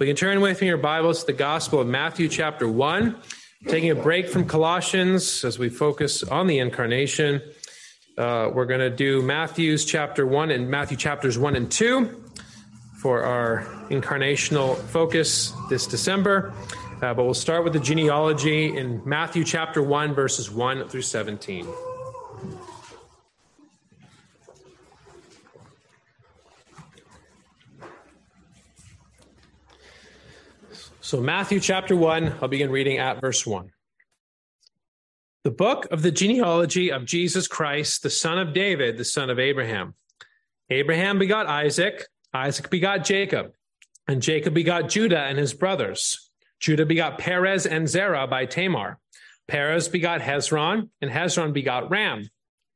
We can turn with me your Bibles to the Gospel of Matthew, chapter 1. Taking a break from Colossians as we focus on the incarnation. Uh, we're going to do Matthew's chapter 1 and Matthew chapters 1 and 2 for our incarnational focus this December. Uh, but we'll start with the genealogy in Matthew chapter 1, verses 1 through 17. So, Matthew chapter 1, I'll begin reading at verse 1. The book of the genealogy of Jesus Christ, the son of David, the son of Abraham. Abraham begot Isaac, Isaac begot Jacob, and Jacob begot Judah and his brothers. Judah begot Perez and Zerah by Tamar. Perez begot Hezron, and Hezron begot Ram.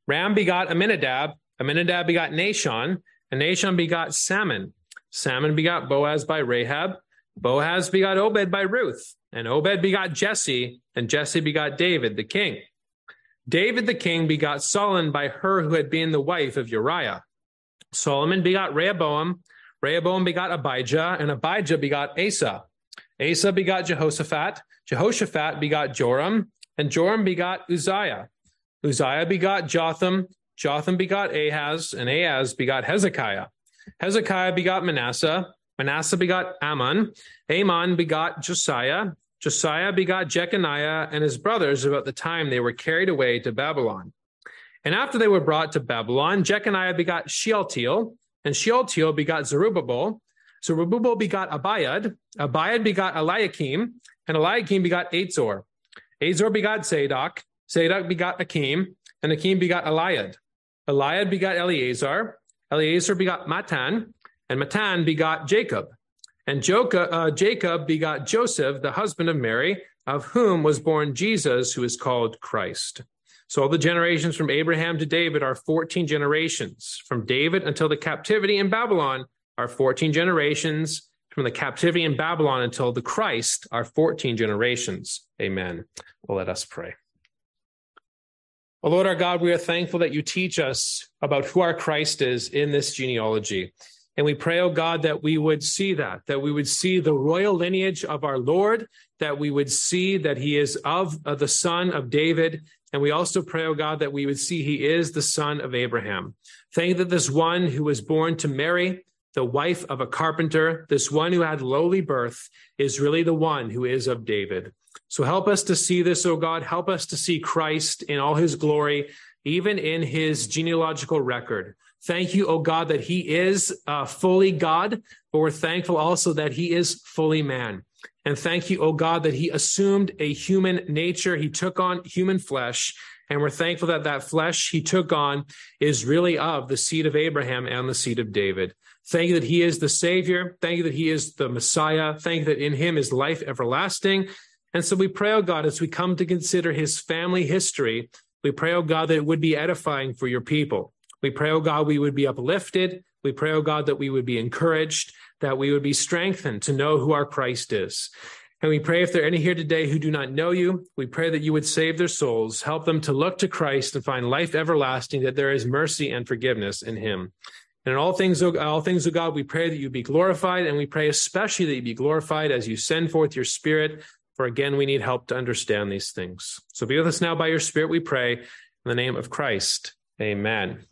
Ram begot Amminadab, Amminadab begot Nahshon, and Nahshon begot Salmon. Salmon begot Boaz by Rahab. Boaz begot Obed by Ruth, and Obed begot Jesse, and Jesse begot David the king. David the king begot Solomon by her who had been the wife of Uriah. Solomon begot Rehoboam, Rehoboam begot Abijah, and Abijah begot Asa. Asa begot Jehoshaphat, Jehoshaphat begot Joram, and Joram begot Uzziah. Uzziah begot Jotham, Jotham begot Ahaz, and Ahaz begot Hezekiah. Hezekiah begot Manasseh, Manasseh begot Amon. Amon begot Josiah. Josiah begot Jeconiah and his brothers about the time they were carried away to Babylon. And after they were brought to Babylon, Jeconiah begot Shealtiel, and Shealtiel begot Zerubbabel. Zerubbabel begot Abiud. Abiud begot Eliakim, and Eliakim begot Azor. Azor begot Zadok. Zadok begot Achim, and Achim begot Eliud. Eliud begot Eleazar. Eleazar begot Matthan, and Matthan begot Jacob. And uh, Jacob begot Joseph, the husband of Mary, of whom was born Jesus, who is called Christ. So all the generations from Abraham to David are 14 generations. From David until the captivity in Babylon are 14 generations. From the captivity in Babylon until the Christ are 14 generations. Amen. Well, let us pray. Oh, Lord our God, we are thankful that you teach us about who our Christ is in this genealogy. And we pray, oh God, that we would see that, that we would see the royal lineage of our Lord, that we would see that he is of uh, the son of David. And we also pray, oh God, that we would see he is the son of Abraham. Thank that this one who was born to Mary, the wife of a carpenter, this one who had lowly birth, is really the one who is of David. So help us to see this, oh God. Help us to see Christ in all his glory, even in his genealogical record. Thank you, oh God, that he is uh, fully God, but we're thankful also that he is fully man. And thank you, oh God, that he assumed a human nature. He took on human flesh. And we're thankful that that flesh he took on is really of the seed of Abraham and the seed of David. Thank you that he is the Savior. Thank you that he is the Messiah. Thank you that in him is life everlasting. And so we pray, oh God, as we come to consider his family history, we pray, oh God, that it would be edifying for your people. We pray, oh God, we would be uplifted. We pray, oh God, that we would be encouraged, that we would be strengthened to know who our Christ is. And we pray if there are any here today who do not know you, we pray that you would save their souls, help them to look to Christ and find life everlasting, that there is mercy and forgiveness in him. And in all things, all things, O God, we pray that you be glorified, and we pray especially that you be glorified as you send forth your Spirit. For again, we need help to understand these things. So be with us now by your Spirit, we pray, in the name of Christ. Amen.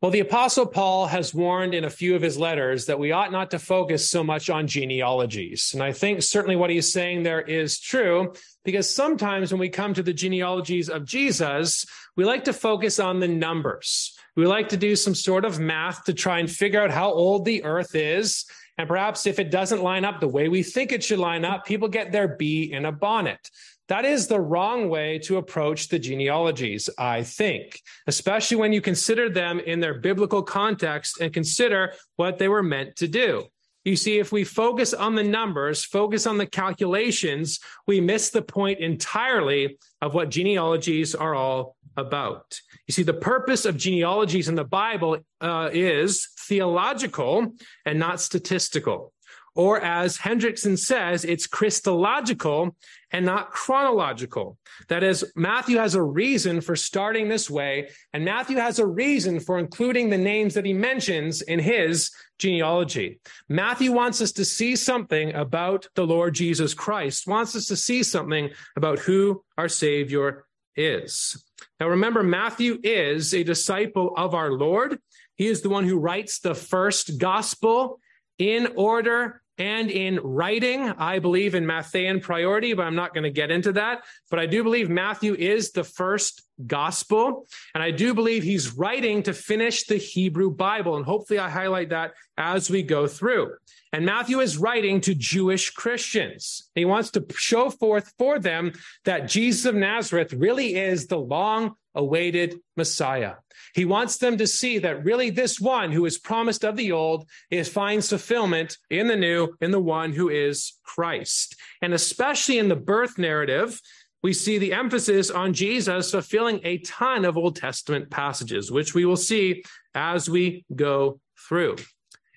Well, the Apostle Paul has warned in a few of his letters that we ought not to focus so much on genealogies. And I think certainly what he's saying there is true, because sometimes when we come to the genealogies of Jesus, we like to focus on the numbers. We like to do some sort of math to try and figure out how old the earth is. And perhaps if it doesn't line up the way we think it should line up, people get their bee in a bonnet. That is the wrong way to approach the genealogies, I think, especially when you consider them in their biblical context and consider what they were meant to do. You see, if we focus on the numbers, focus on the calculations, we miss the point entirely of what genealogies are all about. You see, the purpose of genealogies in the Bible uh, is theological and not statistical. Or as Hendriksen says, it's Christological and not chronological. That is, Matthew has a reason for starting this way, and Matthew has a reason for including the names that he mentions in his genealogy. Matthew wants us to see something about the Lord Jesus Christ, wants us to see something about who our Savior is. Now remember, Matthew is a disciple of our Lord. He is the one who writes the first gospel in order and in writing. I believe in Matthean priority, but I'm not going to get into that. But I do believe Matthew is the first gospel. And I do believe he's writing to finish the Hebrew Bible. And hopefully I highlight that as we go through. And Matthew is writing to Jewish Christians. He wants to show forth for them that Jesus of Nazareth really is the long awaited Messiah. He wants them to see that really this one who is promised of the old is finds fulfillment in the new, in the one who is Christ. And especially in the birth narrative, we see the emphasis on Jesus fulfilling a ton of Old Testament passages, which we will see as we go through.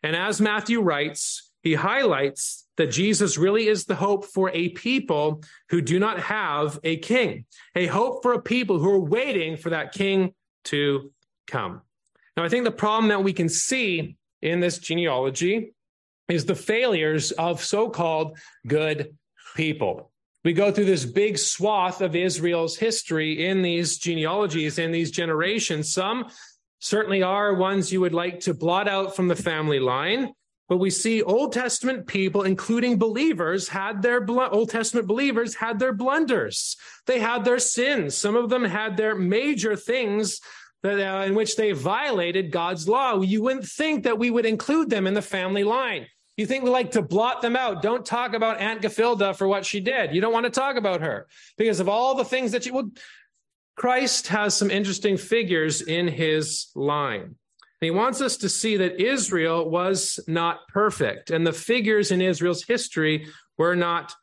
And as Matthew writes, he highlights that Jesus really is the hope for a people who do not have a king, a hope for a people who are waiting for that king to come. Now, I think the problem that we can see in this genealogy is the failures of so called good people. We go through this big swath of Israel's history in these genealogies, in these generations. Some certainly are ones you would like to blot out from the family line. But we see Old Testament people, including believers, had their bl- Old Testament believers had their blunders. They had their sins. Some of them had their major things that, uh, in which they violated God's law. You wouldn't think that we would include them in the family line. You think we like to blot them out. Don't talk about Aunt Gefilda for what she did. You don't want to talk about her because of all the things that she would. Christ has some interesting figures in his line. And he wants us to see that Israel was not perfect, and the figures in Israel's history were not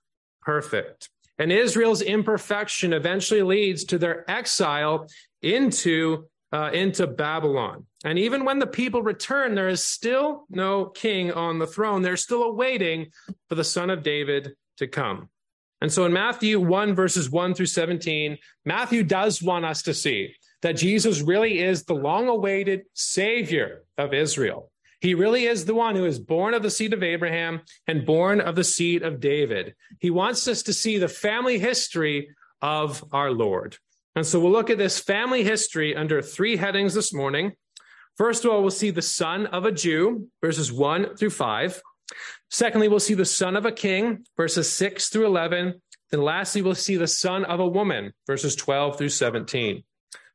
perfect. And Israel's imperfection eventually leads to their exile into, uh, into Babylon. And even when the people return, there is still no king on the throne. They're still awaiting for the son of David to come. And so in Matthew 1, verses 1 through 17, Matthew does want us to see that Jesus really is the long awaited Savior of Israel. He really is the one who is born of the seed of Abraham and born of the seed of David. He wants us to see the family history of our Lord. And so we'll look at this family history under three headings this morning. First of all, we'll see the son of a Jew, verses 1 through 5. Secondly, we'll see the son of a king, verses 6 through 11. Then lastly, we'll see the son of a woman, verses 12 through 17.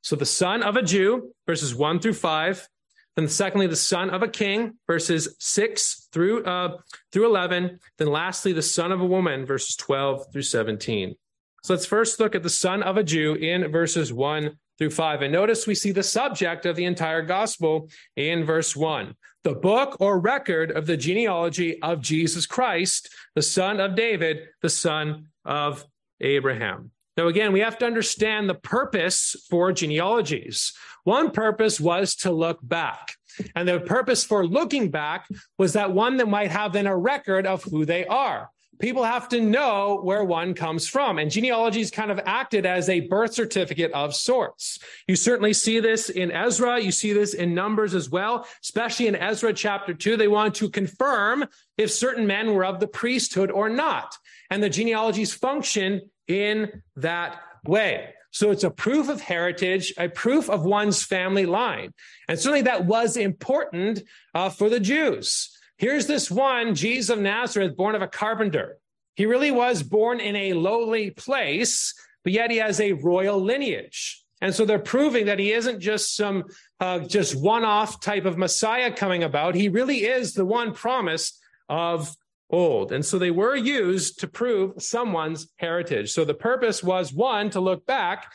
So the son of a Jew, verses 1 through 5. Then secondly, the son of a king, verses 6 through, uh, through 11. Then lastly, the son of a woman, verses 12 through 17. So let's first look at the son of a Jew in verses 1 through 5. And notice we see the subject of the entire gospel in verse 1 the book or record of the genealogy of Jesus Christ, the son of David, the son of Abraham. Now, again, we have to understand the purpose for genealogies. One purpose was to look back. And the purpose for looking back was that one that might have then a record of who they are. People have to know where one comes from. And genealogies kind of acted as a birth certificate of sorts. You certainly see this in Ezra. You see this in Numbers as well, especially in Ezra chapter two. They want to confirm if certain men were of the priesthood or not. And the genealogies function in that way. So it's a proof of heritage, a proof of one's family line. And certainly that was important uh, for the Jews. Here's this one, Jesus of Nazareth, born of a carpenter. He really was born in a lowly place, but yet he has a royal lineage. And so they're proving that he isn't just some uh, just one-off type of Messiah coming about. He really is the one promised of old. And so they were used to prove someone's heritage. So the purpose was one, to look back,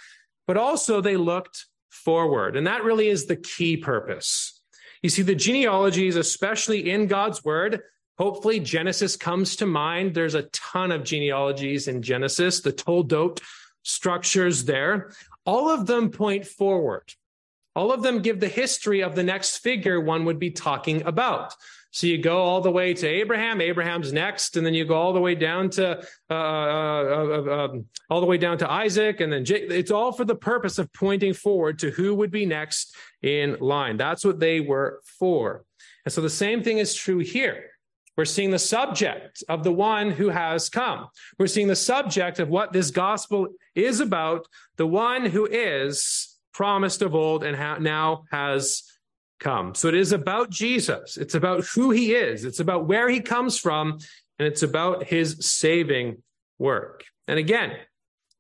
but also they looked forward. And that really is the key purpose. You see, the genealogies, especially in God's word, hopefully Genesis comes to mind. There's a ton of genealogies in Genesis, the Toldot structures there. All of them point forward. All of them give the history of the next figure one would be talking about. So you go all the way to Abraham. Abraham's next, and then you go all the way down to uh, uh, uh, um, all the way down to Isaac, and then it's all for the purpose of pointing forward to who would be next in line. That's what they were for. And so the same thing is true here. We're seeing the subject of the one who has come. We're seeing the subject of what this gospel is about, the one who is promised of old and ha- now has come. So it is about Jesus. It's about who he is. It's about where he comes from, and it's about his saving work. And again,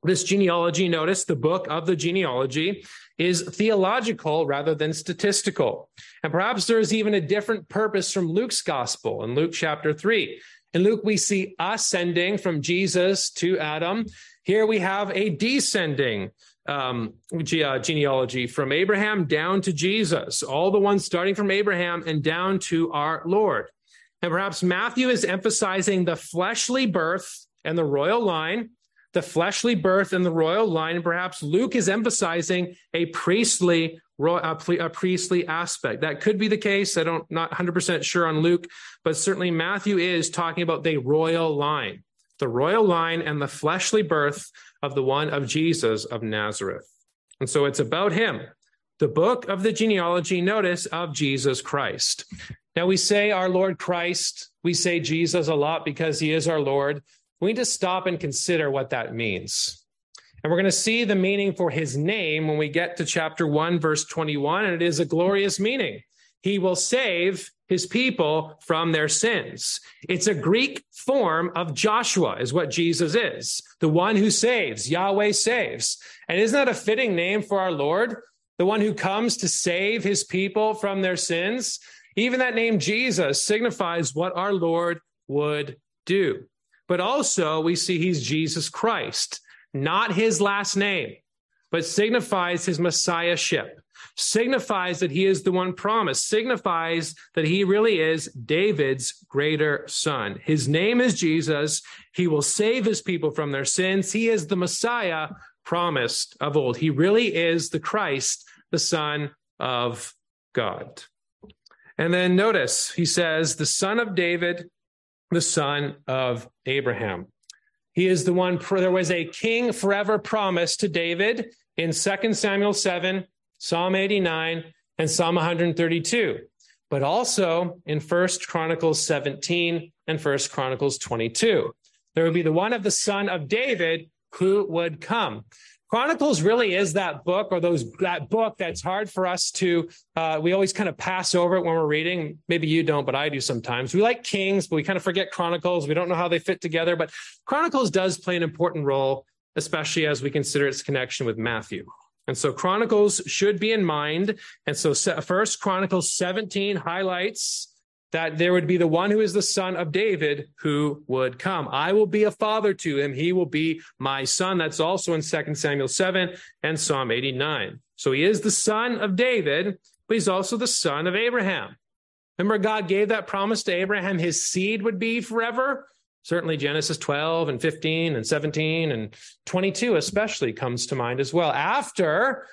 this genealogy, notice the book of the genealogy is theological rather than statistical. And perhaps there is even a different purpose from Luke's gospel in Luke chapter 3. In Luke, we see ascending from Jesus to Adam. Here we have a descending um, ge- uh, genealogy from Abraham down to Jesus, all the ones starting from Abraham and down to our Lord. And perhaps Matthew is emphasizing the fleshly birth and the royal line, the fleshly birth and the royal line. And perhaps Luke is emphasizing a priestly a priestly aspect. That could be the case. I don't not 100% sure on Luke, but certainly Matthew is talking about the royal line, the royal line and the fleshly birth of the one of Jesus of Nazareth. And so it's about him. The book of the genealogy, notice, of Jesus Christ. Now we say our Lord Christ, we say Jesus a lot because he is our Lord. We need to stop and consider what that means. And we're going to see the meaning for his name when we get to chapter 1, verse 21, and it is a glorious meaning. He will save his people from their sins. It's a Greek form of Joshua, is what Jesus is, the one who saves. Yahweh saves. And isn't that a fitting name for our Lord? The one who comes to save his people from their sins. Even that name Jesus signifies what our Lord would do. But also, we see he's Jesus Christ not his last name, but signifies his messiahship, signifies that he is the one promised, signifies that he really is David's greater son. His name is Jesus. He will save his people from their sins. He is the Messiah promised of old. He really is the Christ, the Son of God. And then notice he says, the son of David, the son of Abraham. He is the one, there was a king forever promised to David in 2 Samuel 7, Psalm 89, and Psalm 132, but also in 1 Chronicles 17 and 1 Chronicles 22. There would be the one of the son of David who would come. Chronicles really is that book or those that book that's hard for us to uh, we always kind of pass over it when we're reading. Maybe you don't, but I do sometimes. We like Kings, but we kind of forget Chronicles. We don't know how they fit together, but Chronicles does play an important role, especially as we consider its connection with Matthew. And so Chronicles should be in mind. And so first Chronicles 17 highlights that there would be the one who is the son of David who would come. I will be a father to him. He will be my son. That's also in 2 Samuel 7 and Psalm 89. So he is the son of David, but he's also the son of Abraham. Remember, God gave that promise to Abraham, his seed would be forever. Certainly, Genesis 12 and 15 and 17 and 22, especially, comes to mind as well. After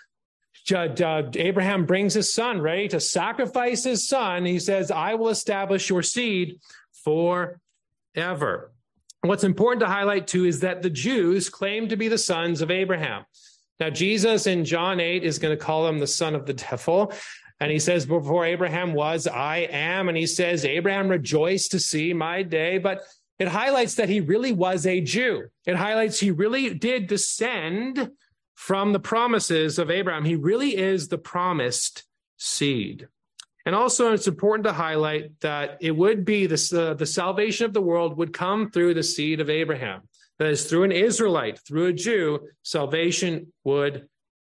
Abraham brings his son, ready to sacrifice his son. He says, I will establish your seed forever. What's important to highlight too is that the Jews claim to be the sons of Abraham. Now, Jesus in John 8 is going to call him the son of the devil. And he says, Before Abraham was, I am. And he says, Abraham rejoiced to see my day. But it highlights that he really was a Jew. It highlights he really did descend from the promises of Abraham. He really is the promised seed. And also, it's important to highlight that it would be this, uh, the salvation of the world would come through the seed of Abraham. That is, through an Israelite, through a Jew, salvation would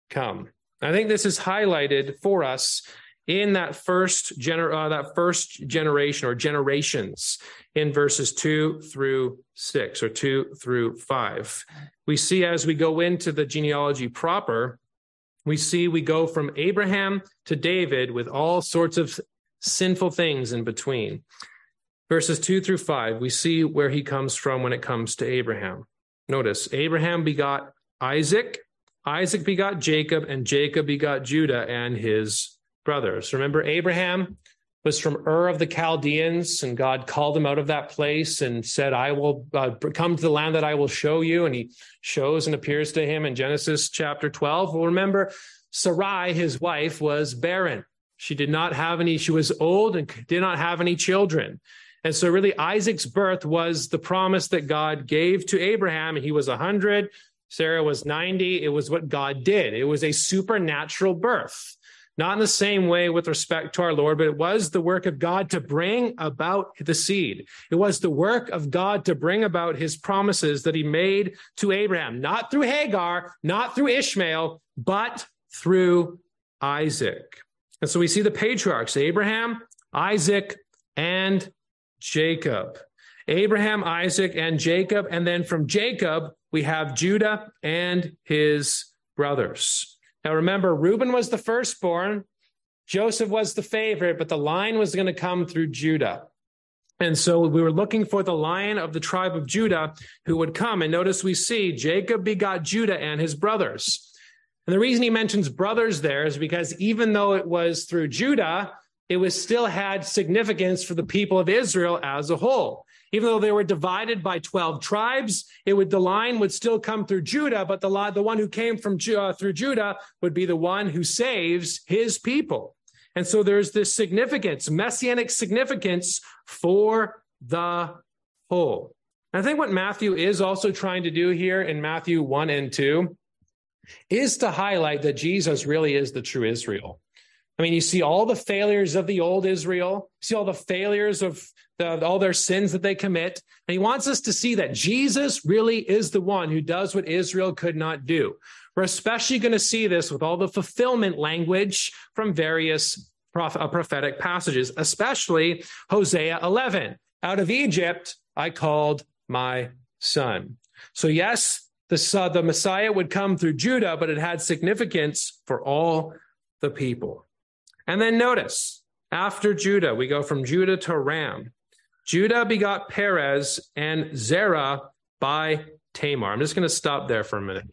come. I think this is highlighted for us in that first gener- uh, that first generation or generations in verses 2 through 6 or 2 through 5 we see as we go into the genealogy proper we see we go from abraham to david with all sorts of sinful things in between. Verses 2 through 5 we see where he comes from when it comes to abraham. Notice abraham begot isaac isaac begot jacob and jacob begot judah and his brothers. Remember Abraham was from Ur of the Chaldeans, and God called him out of that place and said, I will uh, come to the land that I will show you. And he shows and appears to him in Genesis chapter 12. Well, remember, Sarai, his wife, was barren. She did not have any, she was old and did not have any children. And so, really, Isaac's birth was the promise that God gave to Abraham. He was 100, Sarah was 90. It was what God did, it was a supernatural birth. Not in the same way with respect to our Lord, but it was the work of God to bring about the seed. It was the work of God to bring about his promises that he made to Abraham, not through Hagar, not through Ishmael, but through Isaac. And so we see the patriarchs Abraham, Isaac, and Jacob. Abraham, Isaac, and Jacob. And then from Jacob, we have Judah and his brothers. Now remember, Reuben was the firstborn, Joseph was the favorite, but the line was going to come through Judah. And so we were looking for the lion of the tribe of Judah who would come. And notice we see Jacob begot Judah and his brothers. And the reason he mentions brothers there is because even though it was through Judah, it was still had significance for the people of Israel as a whole. Even though they were divided by 12 tribes, it would, the line would still come through Judah, but the, the one who came from uh, through Judah would be the one who saves his people. And so there's this significance, messianic significance for the whole. I think what Matthew is also trying to do here in Matthew 1 and 2 is to highlight that Jesus really is the true Israel. I mean, you see all the failures of the old Israel, you see all the failures of the, all their sins that they commit. And he wants us to see that Jesus really is the one who does what Israel could not do. We're especially going to see this with all the fulfillment language from various uh, prophetic passages, especially Hosea 11. Out of Egypt, I called my son. So, yes, the, uh, the Messiah would come through Judah, but it had significance for all the people. And then notice, after Judah, we go from Judah to Ram. Judah begot Perez and Zerah by Tamar. I'm just going to stop there for a minute.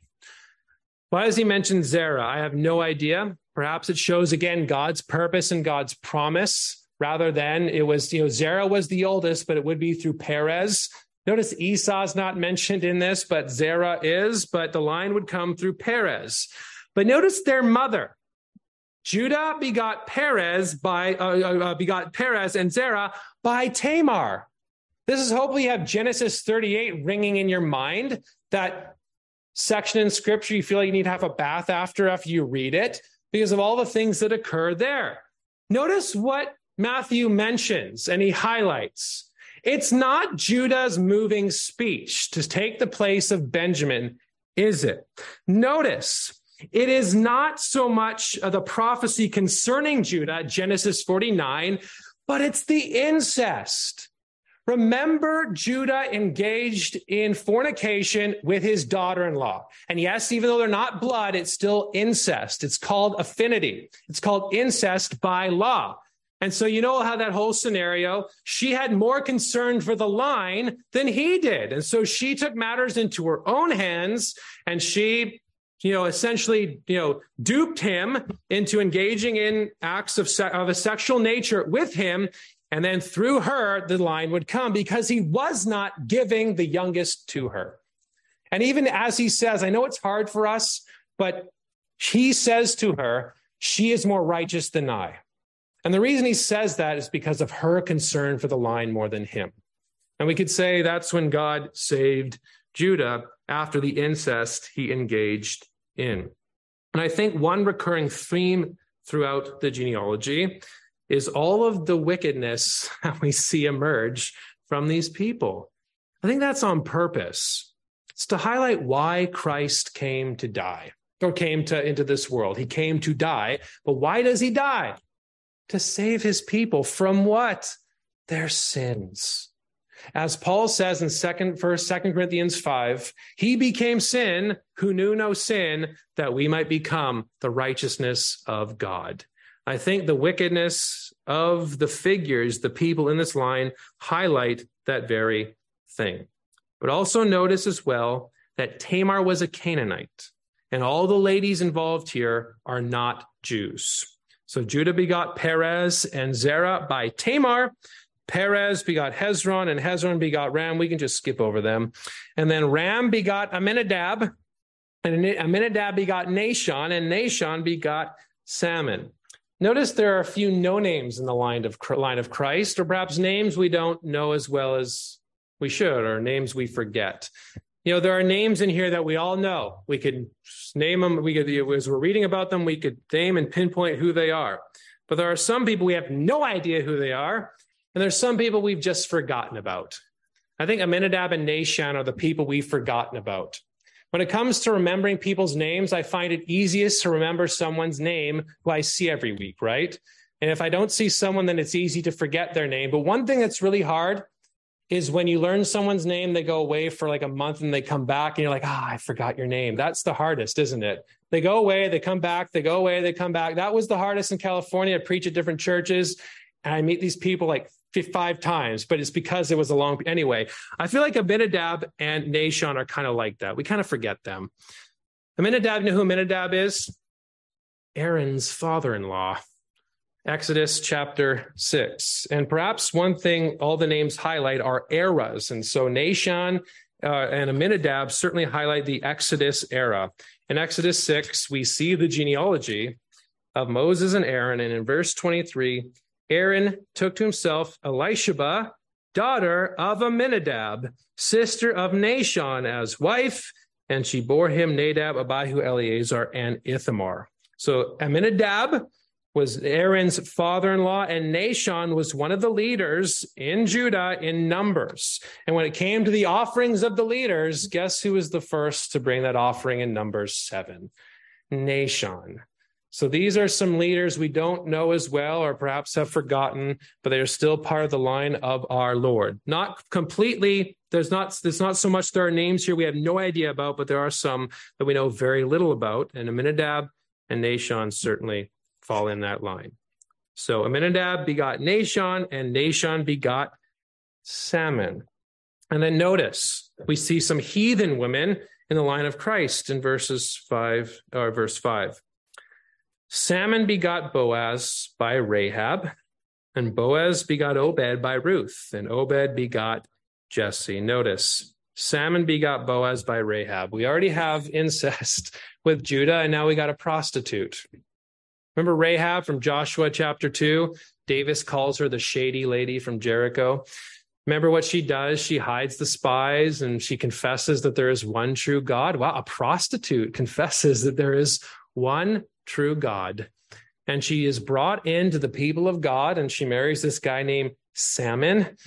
Why does he mention Zerah? I have no idea. Perhaps it shows again God's purpose and God's promise rather than it was, you know, Zerah was the oldest, but it would be through Perez. Notice Esau's not mentioned in this, but Zerah is, but the line would come through Perez. But notice their mother. Judah begot Perez by uh, uh, uh, begot Perez and Zerah by Tamar. This is hopefully you have Genesis 38 ringing in your mind. That section in Scripture you feel like you need to have a bath after after you read it because of all the things that occur there. Notice what Matthew mentions and he highlights. It's not Judah's moving speech to take the place of Benjamin, is it? Notice it is not so much uh, the prophecy concerning Judah, Genesis 49, but it's the incest. Remember, Judah engaged in fornication with his daughter in law. And yes, even though they're not blood, it's still incest. It's called affinity. It's called incest by law. And so, you know how that whole scenario, she had more concern for the line than he did. And so she took matters into her own hands and she you know, essentially, you know, duped him into engaging in acts of, se- of a sexual nature with him. And then through her, the line would come because he was not giving the youngest to her. And even as he says, I know it's hard for us, but he says to her, she is more righteous than I. And the reason he says that is because of her concern for the line more than him. And we could say that's when God saved Judah after the incest he engaged in. And I think one recurring theme throughout the genealogy is all of the wickedness that we see emerge from these people. I think that's on purpose. It's to highlight why Christ came to die or came to into this world. He came to die, but why does he die? To save his people from what? Their sins. As Paul says in second first second Corinthians 5, he became sin who knew no sin that we might become the righteousness of God. I think the wickedness of the figures, the people in this line highlight that very thing. But also notice as well that Tamar was a Canaanite and all the ladies involved here are not Jews. So Judah begot Perez and Zerah by Tamar. Perez begot Hezron, and Hezron begot Ram. We can just skip over them. And then Ram begot Amminadab, and Amminadab begot Nahshon, and Nahshon begot Salmon. Notice there are a few no names in the line of line of Christ, or perhaps names we don't know as well as we should, or names we forget. You know, there are names in here that we all know. We could name them. We could, as we're reading about them, we could name and pinpoint who they are. But there are some people we have no idea who they are, and there's some people we've just forgotten about. I think Amminadab and Nahshon are the people we've forgotten about. When it comes to remembering people's names, I find it easiest to remember someone's name who I see every week, right? And if I don't see someone, then it's easy to forget their name. But one thing that's really hard is when you learn someone's name, they go away for like a month and they come back and you're like, ah, I forgot your name. That's the hardest, isn't it? They go away, they come back, they go away, they come back. That was the hardest in California. I preach at different churches and I meet these people like five times, but it's because it was a long. Anyway, I feel like Abinadab and Nahshon are kind of like that. We kind of forget them. Aminadab, you know who Aminadab is? Aaron's father-in-law. Exodus chapter 6. And perhaps one thing all the names highlight are eras. And so Nahshon uh, and Aminadab certainly highlight the Exodus era. In Exodus 6, we see the genealogy of Moses and Aaron. And in verse 23, Aaron took to himself Elisheba, daughter of Aminadab, sister of Nahshon, as wife, and she bore him Nadab, Abihu, Eleazar, and Ithamar. So Aminadab was Aaron's father-in-law, and Nahshon was one of the leaders in Judah in Numbers. And when it came to the offerings of the leaders, guess who was the first to bring that offering in Numbers seven? Nahshon. So these are some leaders we don't know as well, or perhaps have forgotten, but they are still part of the line of our Lord. Not completely. There's not. There's not so much. There are names here we have no idea about, but there are some that we know very little about. And Aminadab and Nahshon certainly fall in that line. So Aminadab begot Nahshon, and Nahshon begot Salmon. And then notice we see some heathen women in the line of Christ in verses five or verse five. Salmon begot Boaz by Rahab, and Boaz begot Obed by Ruth, and Obed begot Jesse. Notice, Salmon begot Boaz by Rahab. We already have incest with Judah, and now we got a prostitute. Remember Rahab from Joshua chapter 2? Davis calls her the shady lady from Jericho. Remember what she does? She hides the spies and she confesses that there is one true God. Wow, a prostitute confesses that there is one true God. And she is brought into the people of God and she marries this guy named Salmon.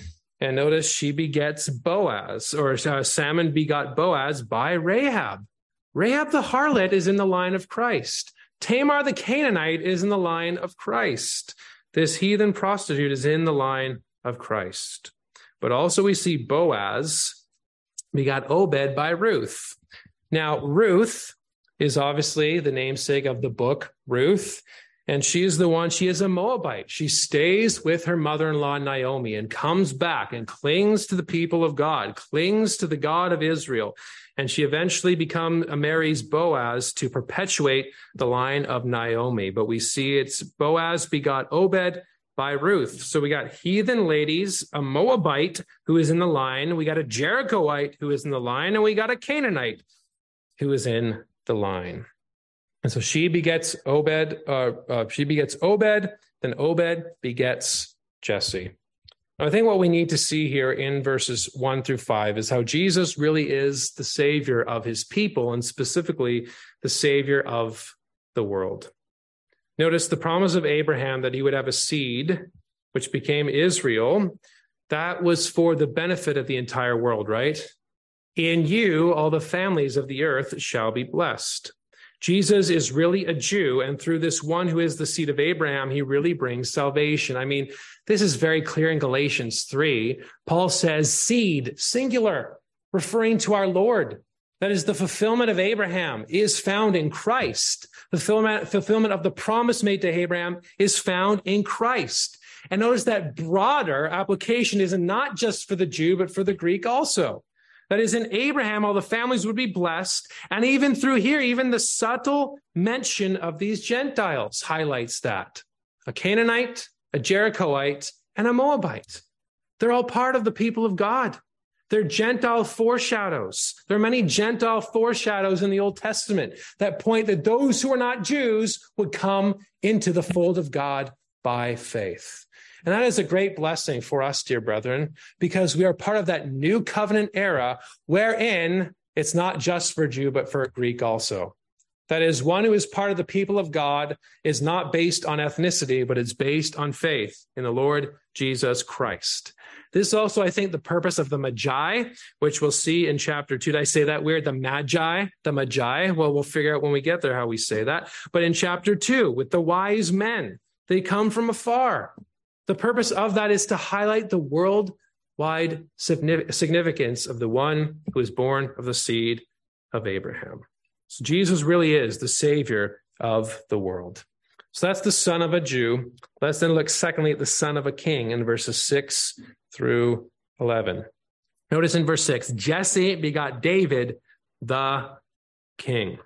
And notice she begets Boaz, or uh, Salmon begot Boaz by Rahab. Rahab the harlot is in the line of Christ. Tamar the Canaanite is in the line of Christ. This heathen prostitute is in the line of Christ. But also we see Boaz begot Obed by Ruth. Now, Ruth is obviously the namesake of the book, Ruth. And she is the one, she is a Moabite. She stays with her mother in law, Naomi, and comes back and clings to the people of God, clings to the God of Israel. And she eventually become uh, marries Boaz to perpetuate the line of Naomi. But we see it's Boaz begot Obed by Ruth. So we got heathen ladies, a Moabite who is in the line. We got a Jerichoite who is in the line, and we got a Canaanite who is in the line. And so she begets Obed, uh, uh, she begets Obed, then Obed begets Jesse. I think what we need to see here in verses one through five is how Jesus really is the savior of his people and specifically the savior of the world. Notice the promise of Abraham that he would have a seed, which became Israel. That was for the benefit of the entire world, right? In you, all the families of the earth shall be blessed. Jesus is really a Jew, and through this one who is the seed of Abraham, he really brings salvation. I mean, this is very clear in Galatians 3. Paul says, seed, singular, referring to our Lord. That is, the fulfillment of Abraham is found in Christ. The fulfillment, of the promise made to Abraham is found in Christ. And notice that broader application is not just for the Jew, but for the Greek also. That is, in Abraham, all the families would be blessed. And even through here, even the subtle mention of these Gentiles highlights that. a Canaanite, a Jerichoite, and a Moabite. They're all part of the people of God. They're Gentile foreshadows. There are many Gentile foreshadows in the Old Testament that point that those who are not Jews would come into the fold of God by faith. And that is a great blessing for us, dear brethren, because we are part of that new covenant era wherein it's not just for Jew, but for Greek also. That is, one who is part of the people of God is not based on ethnicity, but it's based on faith in the Lord Jesus Christ. This is also, I think, the purpose of the Magi, which we'll see in chapter two. Did I say that weird? The Magi, the Magi. Well, we'll figure out when we get there how we say that. But in chapter two, with the wise men, they come from afar. The purpose of that is to highlight the worldwide significance of the one who is born of the seed of Abraham. So Jesus really is the Savior of the world. So that's the son of a Jew. Let's then look secondly at the son of a king in verses 6 through 11. Notice in verse 6 Jesse begot David the king.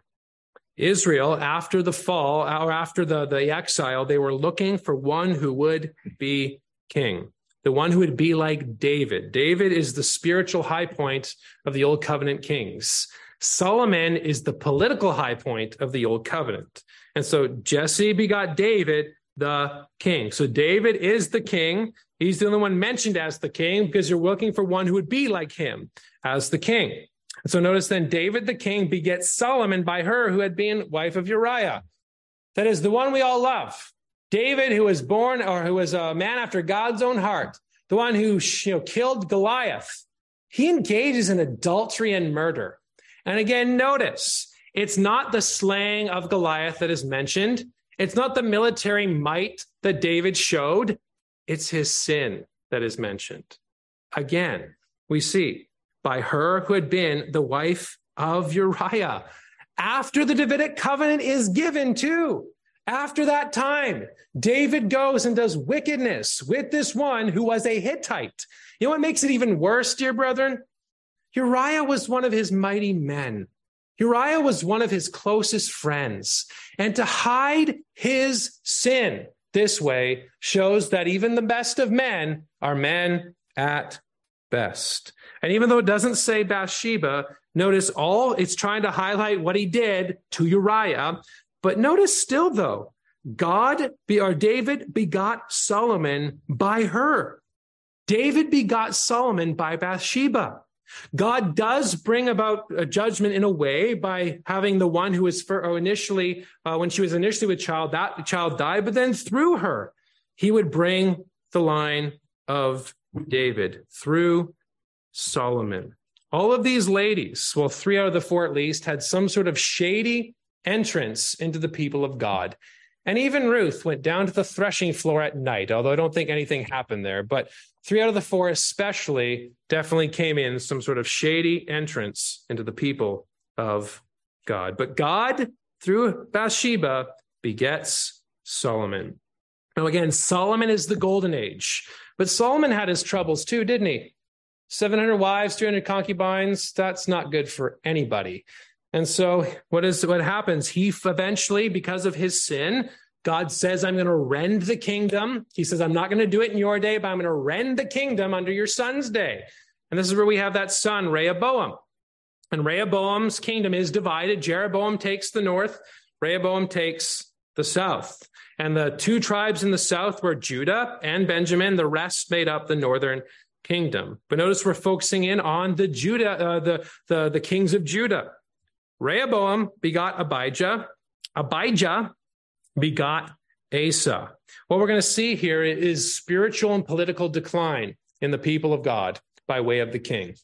Israel, after the fall or after the, the exile, they were looking for one who would be king, the one who would be like David. David is the spiritual high point of the Old Covenant kings. Solomon is the political high point of the Old Covenant. And so Jesse begot David, the king. So David is the king. He's the only one mentioned as the king because you're looking for one who would be like him as the king. And so notice then David the king begets Solomon by her who had been wife of Uriah. That is the one we all love. David, who was born or who was a man after God's own heart, the one who you know, killed Goliath. He engages in adultery and murder. And again, notice it's not the slaying of Goliath that is mentioned. It's not the military might that David showed. It's his sin that is mentioned. Again, we see by her who had been the wife of Uriah. After the Davidic covenant is given too. After that time, David goes and does wickedness with this one who was a Hittite. You know what makes it even worse, dear brethren? Uriah was one of his mighty men. Uriah was one of his closest friends. And to hide his sin this way shows that even the best of men are men at best. And even though it doesn't say Bathsheba, notice all it's trying to highlight what he did to Uriah. But notice still though, God be or David begot Solomon by her. David begot Solomon by Bathsheba. God does bring about a judgment in a way by having the one who was for, initially, uh, when she was initially with child, that child died, but then through her, he would bring the line of David through Solomon. All of these ladies, well, three out of the four at least, had some sort of shady entrance into the people of God. And even Ruth went down to the threshing floor at night, although I don't think anything happened there. But three out of the four, especially, definitely came in some sort of shady entrance into the people of God. But God, through Bathsheba, begets Solomon. Now, again, Solomon is the golden age, but Solomon had his troubles too, didn't he? 700 wives, 300 concubines, that's not good for anybody. And so what is what happens? He eventually, because of his sin, God says, I'm going to rend the kingdom. He says, I'm not going to do it in your day, but I'm going to rend the kingdom under your son's day. And this is where we have that son, Rehoboam. And Rehoboam's kingdom is divided. Jeroboam takes the north, Rehoboam takes the south. And the two tribes in the south were Judah and Benjamin. The rest made up the northern kingdom. But notice we're focusing in on the Judah, uh, the, the, the kings of Judah. Rehoboam begot Abijah. Abijah begot Asa. What we're going to see here is spiritual and political decline in the people of God by way of the king.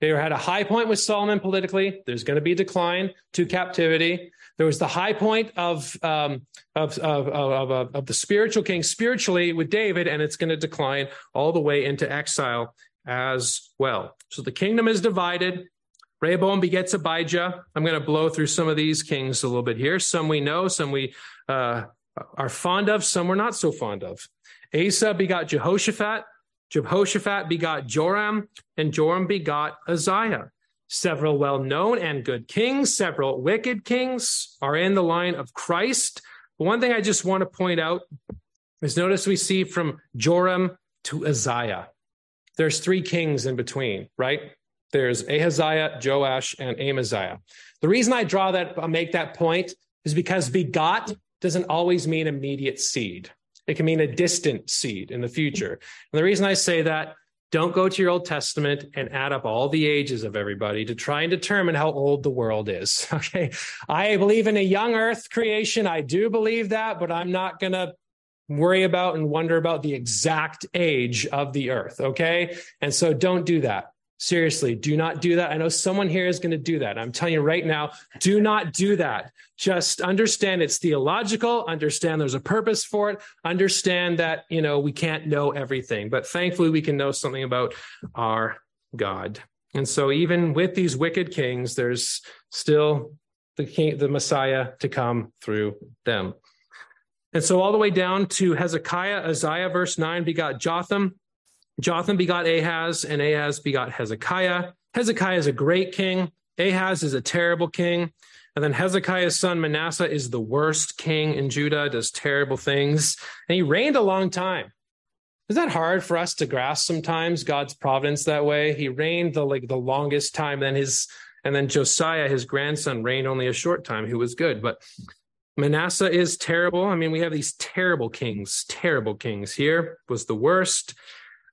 They had a high point with Solomon politically. There's going to be decline to captivity. There was the high point of, um, of, of, of, of, the spiritual king spiritually with David, and it's going to decline all the way into exile as well. So the kingdom is divided. Rehoboam begets Abijah. I'm going to blow through some of these kings a little bit here. Some we know, some we uh, are fond of, some we're not so fond of. Asa begot Jehoshaphat. Jehoshaphat begot Joram, and Joram begot Uzziah. Several well known and good kings, several wicked kings are in the line of Christ. But one thing I just want to point out is notice we see from Joram to Uzziah. There's three kings in between, right? There's Ahaziah, Joash, and Amaziah. The reason I draw that, I make that point is because begot doesn't always mean immediate seed. It can mean a distant seed in the future. And the reason I say that, don't go to your Old Testament and add up all the ages of everybody to try and determine how old the world is. Okay. I believe in a young earth creation. I do believe that, but I'm not going to worry about and wonder about the exact age of the earth. Okay. And so don't do that. Seriously, do not do that. I know someone here is going to do that. I'm telling you right now, do not do that. Just understand it's theological, understand there's a purpose for it, understand that, you know, we can't know everything, but thankfully we can know something about our God. And so even with these wicked kings, there's still the king, the Messiah to come through them. And so all the way down to Hezekiah, Uzziah verse 9 begot Jotham, Jotham begot Ahaz, and Ahaz begot Hezekiah. Hezekiah is a great king. Ahaz is a terrible king. And then Hezekiah's son Manasseh is the worst king in Judah, does terrible things. And he reigned a long time. Is that hard for us to grasp sometimes God's providence that way? He reigned the like the longest time. Then his and then Josiah, his grandson, reigned only a short time, who was good. But Manasseh is terrible. I mean, we have these terrible kings, terrible kings. Here was the worst.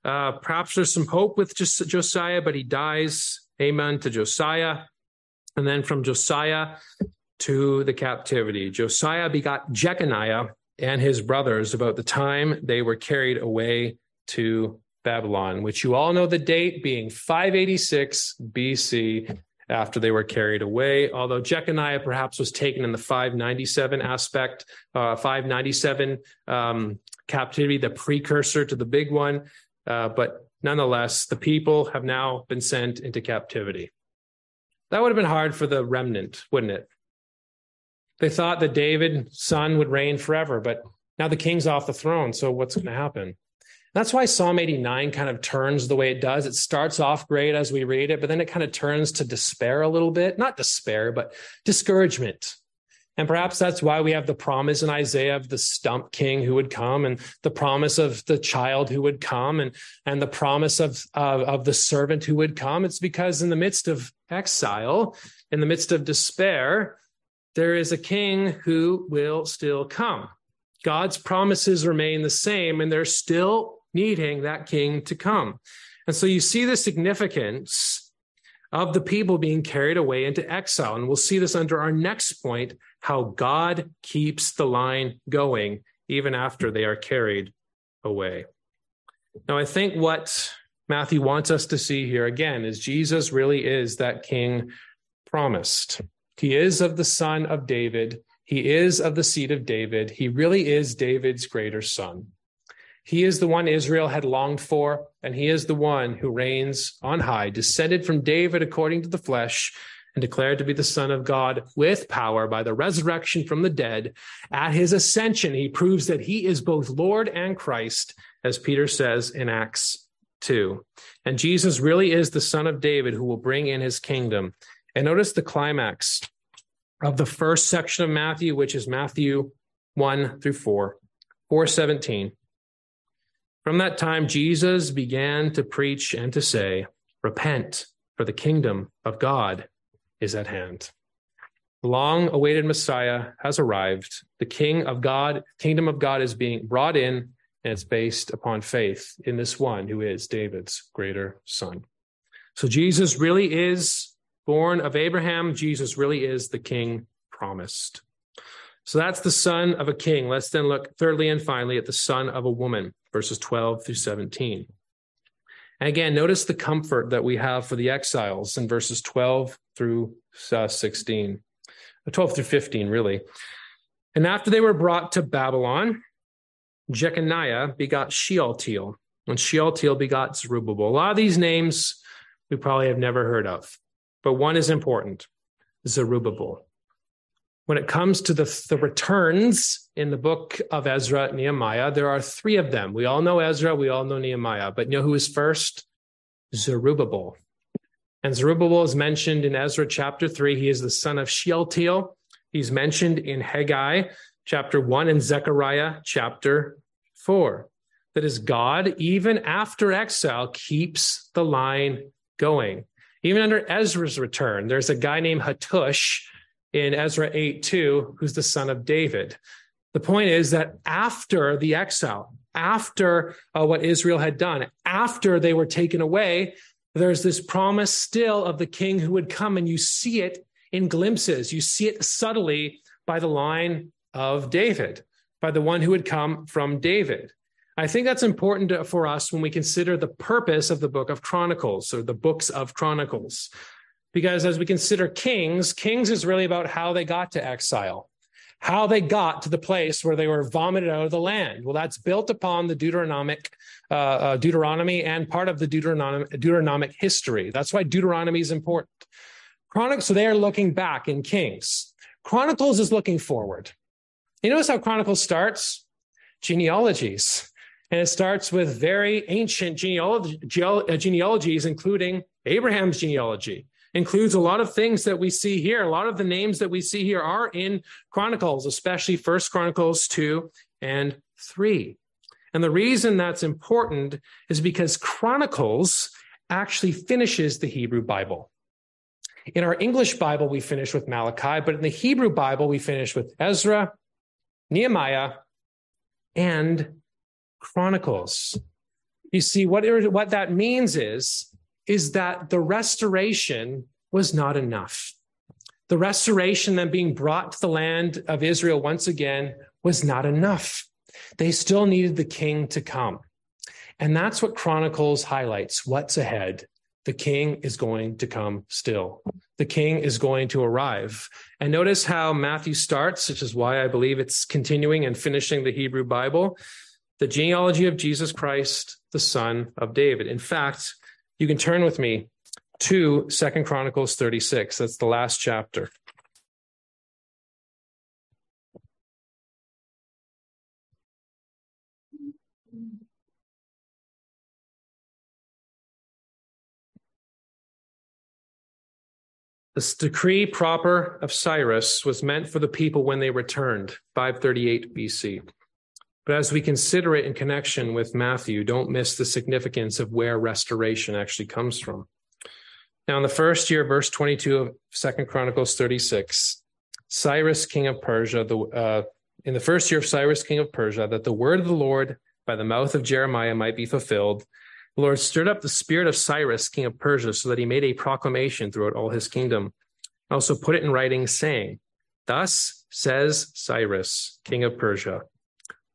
Uh, perhaps there's some hope with just Josiah, but he dies. Amen to Josiah. And then from Josiah to the captivity. Josiah begot Jeconiah and his brothers about the time they were carried away to Babylon, which you all know the date being 586 BC after they were carried away. Although Jeconiah perhaps was taken in the 597 aspect, uh, 597 um, captivity, the precursor to the big one. Uh, but nonetheless, the people have now been sent into captivity. That would have been hard for the remnant, wouldn't it? They thought that David's son would reign forever, but now the king's off the throne. So what's going to happen? That's why Psalm 89 kind of turns the way it does. It starts off great as we read it, but then it kind of turns to despair a little bit. Not despair, but discouragement. And perhaps that's why we have the promise in Isaiah of the stump king who would come and the promise of the child who would come and, and the promise of, of, of the servant who would come. It's because in the midst of exile, in the midst of despair, there is a king who will still come. God's promises remain the same, and they're still needing that king to come. And so you see the significance of the people being carried away into exile. And we'll see this under our next point how God keeps the line going even after they are carried away. Now, I think what Matthew wants us to see here again is Jesus really is that king promised. He is of the son of David. He is of the seed of David. He really is David's greater son. He is the one Israel had longed for, and he is the one who reigns on high, descended from David according to the flesh, and declared to be the Son of God with power by the resurrection from the dead. At his ascension, he proves that he is both Lord and Christ, as Peter says in Acts 2. And Jesus really is the Son of David who will bring in his kingdom. And notice the climax of the first section of Matthew, which is Matthew 1 through 4, 417. From that time, Jesus began to preach and to say, Repent, for the kingdom of God is at hand. The long awaited Messiah has arrived. The King of God, kingdom of God is being brought in, and it's based upon faith in this one who is David's greater son. So Jesus really is born of Abraham. Jesus really is the king promised. So that's the son of a king. Let's then look thirdly and finally at the son of a woman, verses 12 through 17. And again, notice the comfort that we have for the exiles in verses 12 through uh, 16, uh, 12 through 15, really. And after they were brought to Babylon, Jeconiah begot Shealtiel, and Shealtiel begot Zerubbabel. A lot of these names we probably have never heard of, but one is important Zerubbabel. When it comes to the, the returns in the book of Ezra, and Nehemiah, there are three of them. We all know Ezra, we all know Nehemiah, but you know who is first? Zerubbabel. And Zerubbabel is mentioned in Ezra chapter 3. He is the son of Shealtiel. He's mentioned in Haggai chapter 1 and Zechariah chapter 4. That is, God, even after exile, keeps the line going. Even under Ezra's return, there's a guy named Hattush in Ezra 8 2, who's the son of David. The point is that after the exile, after uh, what Israel had done, after they were taken away, there's this promise still of the king who would come, and you see it in glimpses. You see it subtly by the line of David, by the one who would come from David. I think that's important for us when we consider the purpose of the book of Chronicles or the books of Chronicles. Because as we consider Kings, Kings is really about how they got to exile, how they got to the place where they were vomited out of the land. Well, that's built upon the Deuteronomic, uh, uh, Deuteronomy and part of the Deuteronomic, Deuteronomic history. That's why Deuteronomy is important. Chronicles, so they are looking back in Kings. Chronicles is looking forward. You notice how Chronicles starts? Genealogies. And it starts with very ancient genealogies, including Abraham's genealogy. Includes a lot of things that we see here. A lot of the names that we see here are in Chronicles, especially First Chronicles 2 and 3. And the reason that's important is because Chronicles actually finishes the Hebrew Bible. In our English Bible, we finish with Malachi, but in the Hebrew Bible, we finish with Ezra, Nehemiah, and Chronicles. You see, what, what that means is, is that the restoration was not enough. The restoration then being brought to the land of Israel once again was not enough. They still needed the king to come. And that's what Chronicles highlights what's ahead. The king is going to come still. The king is going to arrive. And notice how Matthew starts, which is why I believe it's continuing and finishing the Hebrew Bible the genealogy of Jesus Christ, the son of David. In fact, you can turn with me to Second Chronicles 36. That's the last chapter. This decree proper of Cyrus was meant for the people when they returned, 538 BC. But as we consider it in connection with Matthew, don't miss the significance of where restoration actually comes from. Now, in the first year, verse 22 of Second Chronicles 36, Cyrus, king of Persia, the, uh, in the first year of Cyrus, king of Persia, that the word of the Lord by the mouth of Jeremiah might be fulfilled, the Lord stirred up the spirit of Cyrus, king of Persia, so that he made a proclamation throughout all his kingdom. Also put it in writing, saying, Thus says Cyrus, king of Persia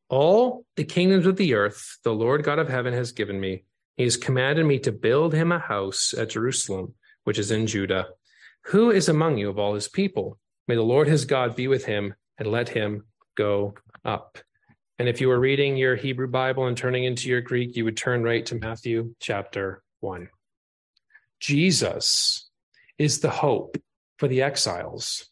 all the kingdoms of the earth the Lord God of heaven has given me. He has commanded me to build him a house at Jerusalem, which is in Judah. Who is among you of all his people? May the Lord his God be with him and let him go up. And if you were reading your Hebrew Bible and turning into your Greek, you would turn right to Matthew chapter 1. Jesus is the hope for the exiles.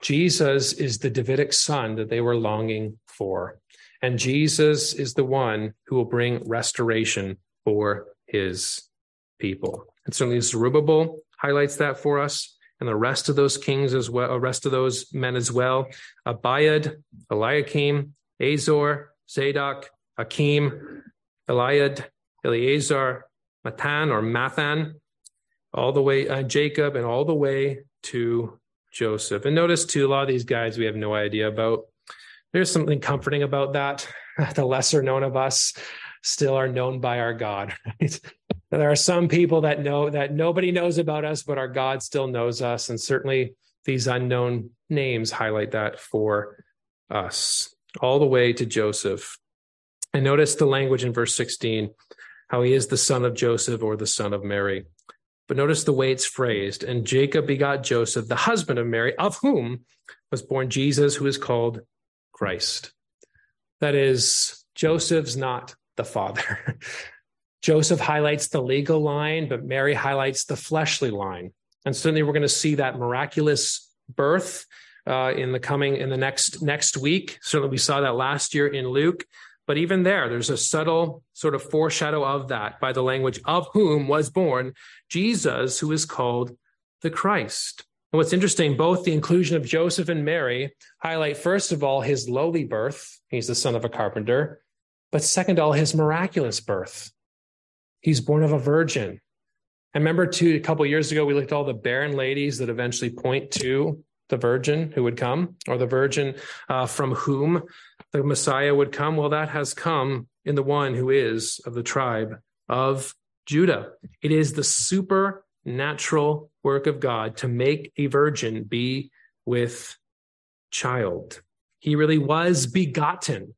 Jesus is the Davidic son that they were longing for. And Jesus is the one who will bring restoration for his people. And certainly Zerubbabel highlights that for us, and the rest of those kings as well, the rest of those men as well. Abiud, Eliakim, Azor, Zadok, Akim, Eliud, Eleazar, Matan or Matthan, all the way, uh, Jacob, and all the way to Joseph. And notice too, a lot of these guys we have no idea about there's something comforting about that. The lesser known of us still are known by our God. Right? There are some people that know that nobody knows about us, but our God still knows us. And certainly these unknown names highlight that for us, all the way to Joseph. And notice the language in verse 16, how he is the son of Joseph or the son of Mary. But notice the way it's phrased. And Jacob begot Joseph, the husband of Mary, of whom was born Jesus, who is called Christ. That is, Joseph's not the father. Joseph highlights the legal line, but Mary highlights the fleshly line. And certainly we're going to see that miraculous birth uh, in the coming in the next next week. Certainly we saw that last year in Luke. But even there, there's a subtle sort of foreshadow of that by the language of whom was born Jesus, who is called the Christ. And what's interesting, both the inclusion of Joseph and Mary highlight, first of all, his lowly birth. He's the son of a carpenter. but second all, his miraculous birth. He's born of a virgin. I remember too, a couple years ago, we looked at all the barren ladies that eventually point to the virgin who would come, or the virgin uh, from whom the Messiah would come. Well, that has come in the one who is of the tribe of Judah. It is the supernatural work of God to make a virgin be with child. He really was begotten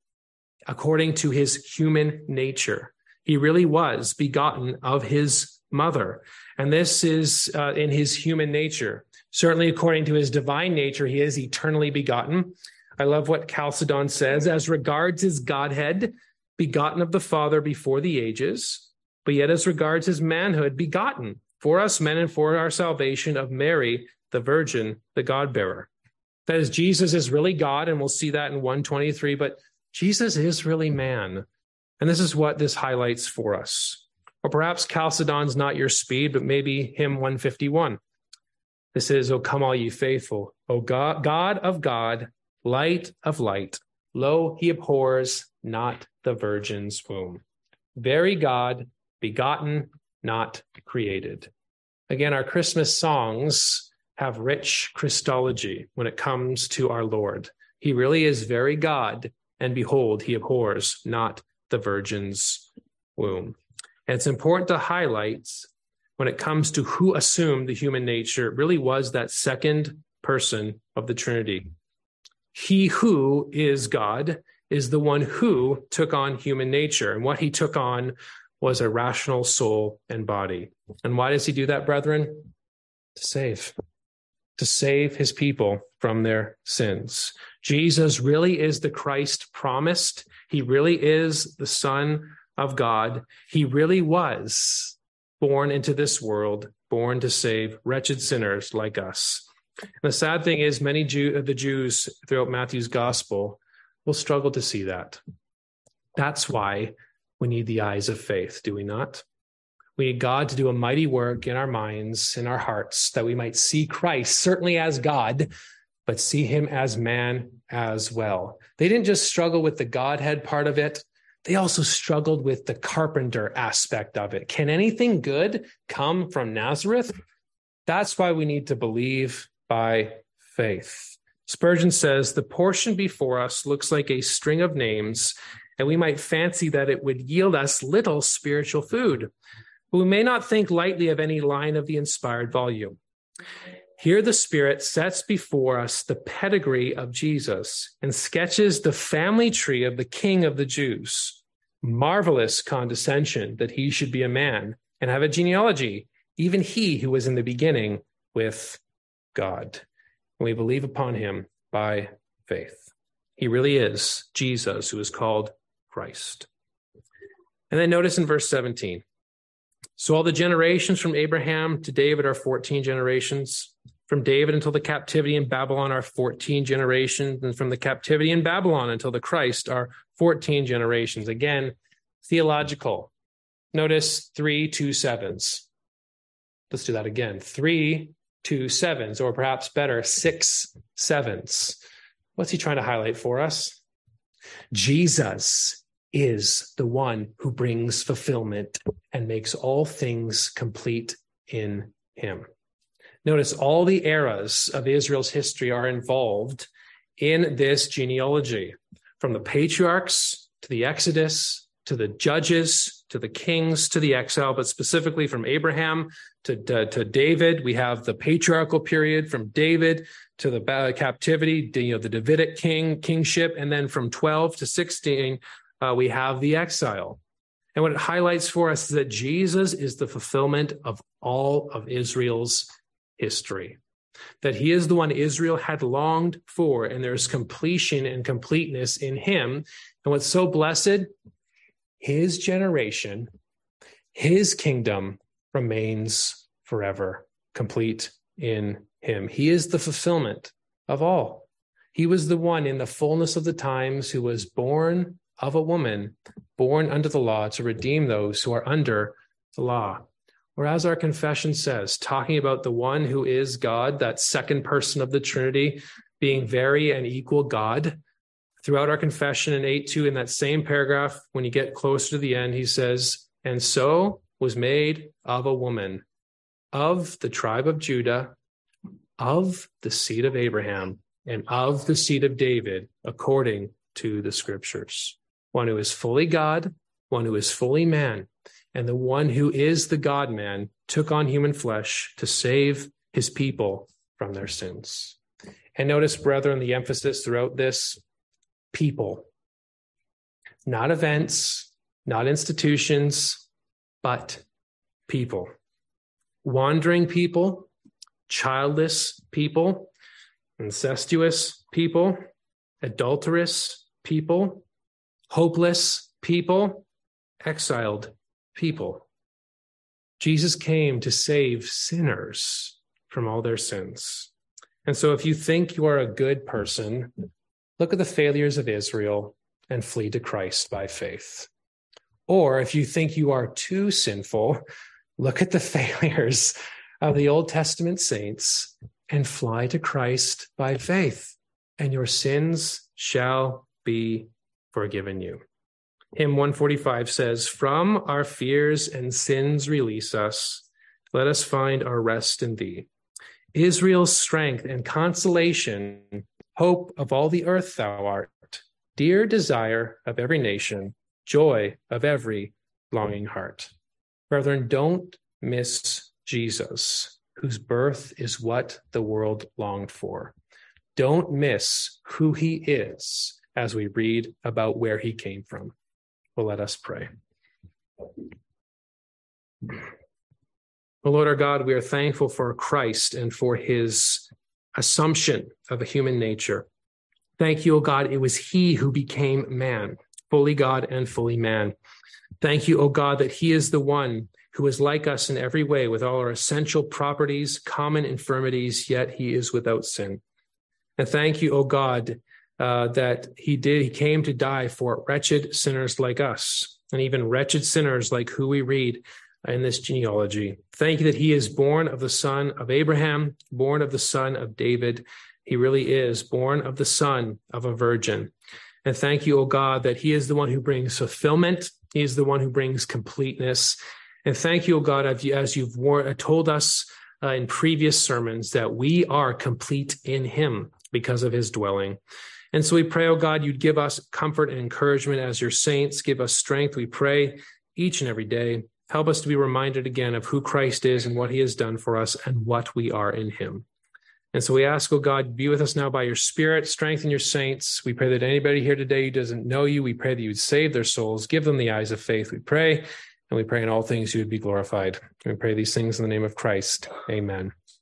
according to his human nature. He really was begotten of his mother. And this is uh, in his human nature. Certainly, according to his divine nature, he is eternally begotten. I love what Chalcedon says as regards his Godhead, begotten of the Father before the ages, but yet as regards his manhood, begotten for us men and for our salvation of Mary, the Virgin, the God bearer. That is, Jesus is really God, and we'll see that in 123, but Jesus is really man. And this is what this highlights for us. Or perhaps Chalcedon's not your speed, but maybe hymn 151. This is, O come all ye faithful, O God, God of God, light of light. Lo, he abhors not the virgin's womb. Very God, begotten, not created. Again, our Christmas songs have rich Christology when it comes to our Lord. He really is very God, and behold, he abhors not the virgin's womb. And it's important to highlight when it comes to who assumed the human nature, really was that second person of the Trinity. He who is God is the one who took on human nature. And what he took on was a rational soul and body. And why does he do that, brethren? To save, to save his people from their sins. Jesus really is the Christ promised. He really is the Son of God. He really was born into this world, born to save wretched sinners like us. And the sad thing is, many Jew, of the Jews throughout Matthew's gospel will struggle to see that. That's why we need the eyes of faith, do we not? We need God to do a mighty work in our minds, in our hearts, that we might see Christ, certainly as God, but see him as man as well. They didn't just struggle with the Godhead part of it, they also struggled with the carpenter aspect of it. Can anything good come from Nazareth? That's why we need to believe by faith. Spurgeon says the portion before us looks like a string of names and we might fancy that it would yield us little spiritual food. But we may not think lightly of any line of the inspired volume. Here, the Spirit sets before us the pedigree of Jesus and sketches the family tree of the King of the Jews. Marvelous condescension that he should be a man and have a genealogy, even he who was in the beginning with God. And we believe upon him by faith. He really is Jesus, who is called Christ. And then notice in verse 17. So all the generations from Abraham to David are 14 generations. From David until the captivity in Babylon are 14 generations. And from the captivity in Babylon until the Christ are 14 generations. Again, theological. Notice three two sevens. Let's do that again. Three two sevens, or perhaps better, six sevens. What's he trying to highlight for us? Jesus is the one who brings fulfillment and makes all things complete in him. Notice all the eras of Israel's history are involved in this genealogy, from the patriarchs to the Exodus to the judges to the kings to the exile, but specifically from Abraham to, to, to David. We have the patriarchal period from David to the uh, captivity, you know, the Davidic king kingship, and then from 12 to 16, uh, we have the exile. And what it highlights for us is that Jesus is the fulfillment of all of Israel's history. That he is the one Israel had longed for, and there's completion and completeness in him. And what's so blessed, his generation, his kingdom remains forever, complete in him. He is the fulfillment of all. He was the one in the fullness of the times who was born of a woman born under the law to redeem those who are under the law. Or as our confession says, talking about the one who is God, that second person of the Trinity, being very and equal God, throughout our confession in 8 2, in that same paragraph, when you get closer to the end, he says, And so was made of a woman of the tribe of Judah, of the seed of Abraham, and of the seed of David, according to the scriptures. One who is fully God, one who is fully man, and the one who is the God man took on human flesh to save his people from their sins. And notice, brethren, the emphasis throughout this people, not events, not institutions, but people. Wandering people, childless people, incestuous people, adulterous people, hopeless people, exiled people. Jesus came to save sinners from all their sins. And so if you think you are a good person, look at the failures of Israel and flee to Christ by faith. Or if you think you are too sinful, look at the failures of the Old Testament saints and fly to Christ by faith, and your sins shall be forgiven you. Hymn 145 says, From our fears and sins release us. Let us find our rest in thee. Israel's strength and consolation, hope of all the earth thou art, dear desire of every nation, joy of every longing heart. Brethren, don't miss Jesus, whose birth is what the world longed for. Don't miss who he is as we read about where he came from. Well, let us pray. O Lord our God, we are thankful for Christ and for his assumption of a human nature. Thank you, O God, it was he who became man, fully God and fully man. Thank you, O God, that he is the one who is like us in every way with all our essential properties, common infirmities, yet he is without sin. And thank you, O God, uh, that he did, he came to die for wretched sinners like us, and even wretched sinners like who we read in this genealogy. Thank you that he is born of the son of Abraham, born of the son of David. He really is born of the son of a virgin. And thank you, O God, that he is the one who brings fulfillment. He is the one who brings completeness. And thank you, O God, as you've told us uh, in previous sermons that we are complete in him because of his dwelling. And so we pray, O God, you'd give us comfort and encouragement as your saints. Give us strength, we pray, each and every day. Help us to be reminded again of who Christ is and what he has done for us and what we are in him. And so we ask, oh God, be with us now by your spirit, strengthen your saints. We pray that anybody here today who doesn't know you, we pray that you'd save their souls, give them the eyes of faith, we pray. And we pray in all things you would be glorified. We pray these things in the name of Christ. Amen.